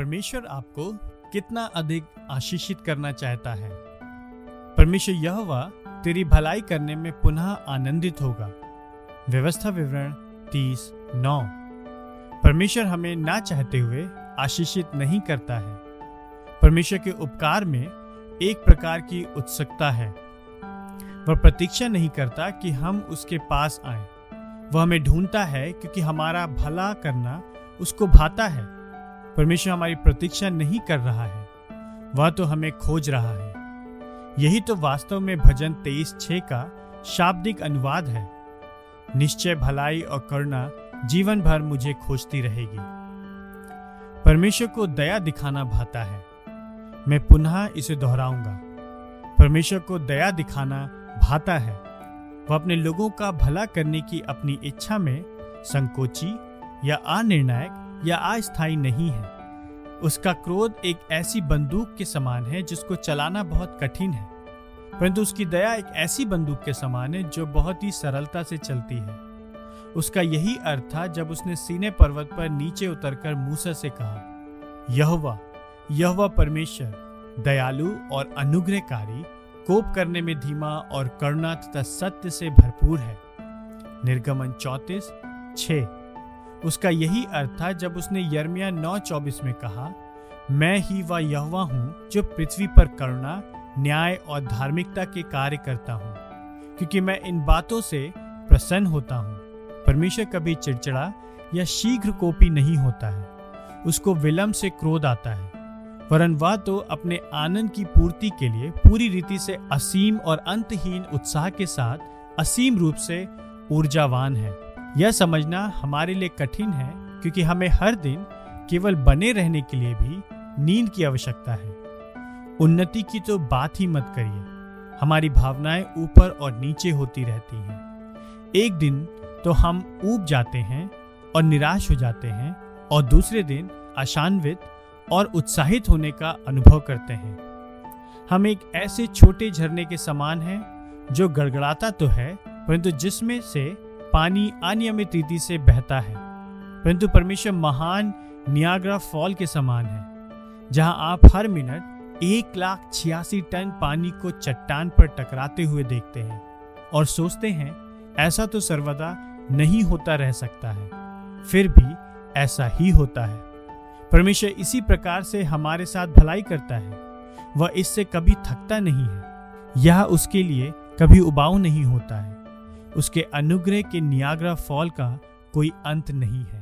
परमेश्वर आपको कितना अधिक आशीषित करना चाहता है। परमेश्वर यह तेरी भलाई करने में पुनः आनंदित होगा। व्यवस्था विवरण तीस नौ। परमेश्वर हमें ना चाहते हुए आशीषित नहीं करता है। परमेश्वर के उपकार में एक प्रकार की उत्सुकता है। वह प्रतीक्षा नहीं करता कि हम उसके पास आए। वह हमें ढूंढता है क्योंकि हमारा भला करना उसको भाता है। परमेश्वर हमारी प्रतीक्षा नहीं कर रहा है, वह तो हमें खोज रहा है। यही तो वास्तव में भजन तेईस छ का शाब्दिक अनुवाद है। निश्चय भलाई और करुणा जीवन भर मुझे खोजती रहेगी। परमेश्वर को दया दिखाना भाता है। मैं पुनः इसे दोहराऊँगा। परमेश्वर को दया दिखाना भाता है। वह अपने लोगों का भला करने की अपनी इच्छा में संकोची या अनिर्णायक या अस्थायी नहीं है। उसका क्रोध एक ऐसी बंदूक के समान है जिसको चलाना बहुत कठिन है। परंतु उसकी दया एक ऐसी बंदूक के समान है जो बहुत ही सरलता से चलती है। उसका यही अर्थ था जब उसने सीने पर्वत पर नीचे उतरकर मूसा से कहा, यहवा यहवा परमेश्वर, दयालु और अनुग्रहकारी, कोप करने में धीमा और करुणा तथा सत्य से भरपूर है। निर्गमन चौतीस छ उसका यही अर्थ था जब उसने यर्मिया नौ चौबीस में कहा, मैं ही वह यहवा हूँ जो पृथ्वी पर करुणा, न्याय और धार्मिकता के कार्य करता हूँ, क्योंकि मैं इन बातों से प्रसन्न होता हूँ। परमेश्वर कभी चिड़चिड़ा या शीघ्र कोपी नहीं होता है, उसको विलंब से क्रोध आता है, वरन वह तो अपने आनंद की पूर्ति के लिए पूरी रीति से असीम और अंतहीन उत्साह के साथ असीम रूप से ऊर्जावान है। यह समझना हमारे लिए कठिन है क्योंकि हमें हर दिन केवल बने रहने के लिए भी नींद की आवश्यकता है। उन्नति की तो बात ही मत करिए। हमारी भावनाएँ ऊपर और नीचे होती रहती हैं। एक दिन तो हम ऊब जाते हैं और निराश हो जाते हैं और दूसरे दिन आशान्वित और उत्साहित होने का अनुभव करते हैं। हम एक ऐसे छोटे झरने के समान हैं जो गड़गड़ाता तो है, परंतु जिसमें से पानी अनियमित रीति से बहता है, परंतु परमेश्वर महान नियाग्रा फॉल के समान है, जहाँ आप हर मिनट एक लाख छियासी टन पानी को चट्टान पर टकराते हुए देखते हैं और सोचते हैं, ऐसा तो सर्वदा नहीं होता रह सकता है, फिर भी ऐसा ही होता है। परमेश्वर इसी प्रकार से हमारे साथ भलाई करता है, वह इससे कभी थकता नहीं है, यह उसके लिए कभी उबाऊ नहीं होता है। उसके अनुग्रह के नियाग्रा फॉल का कोई अंत नहीं है।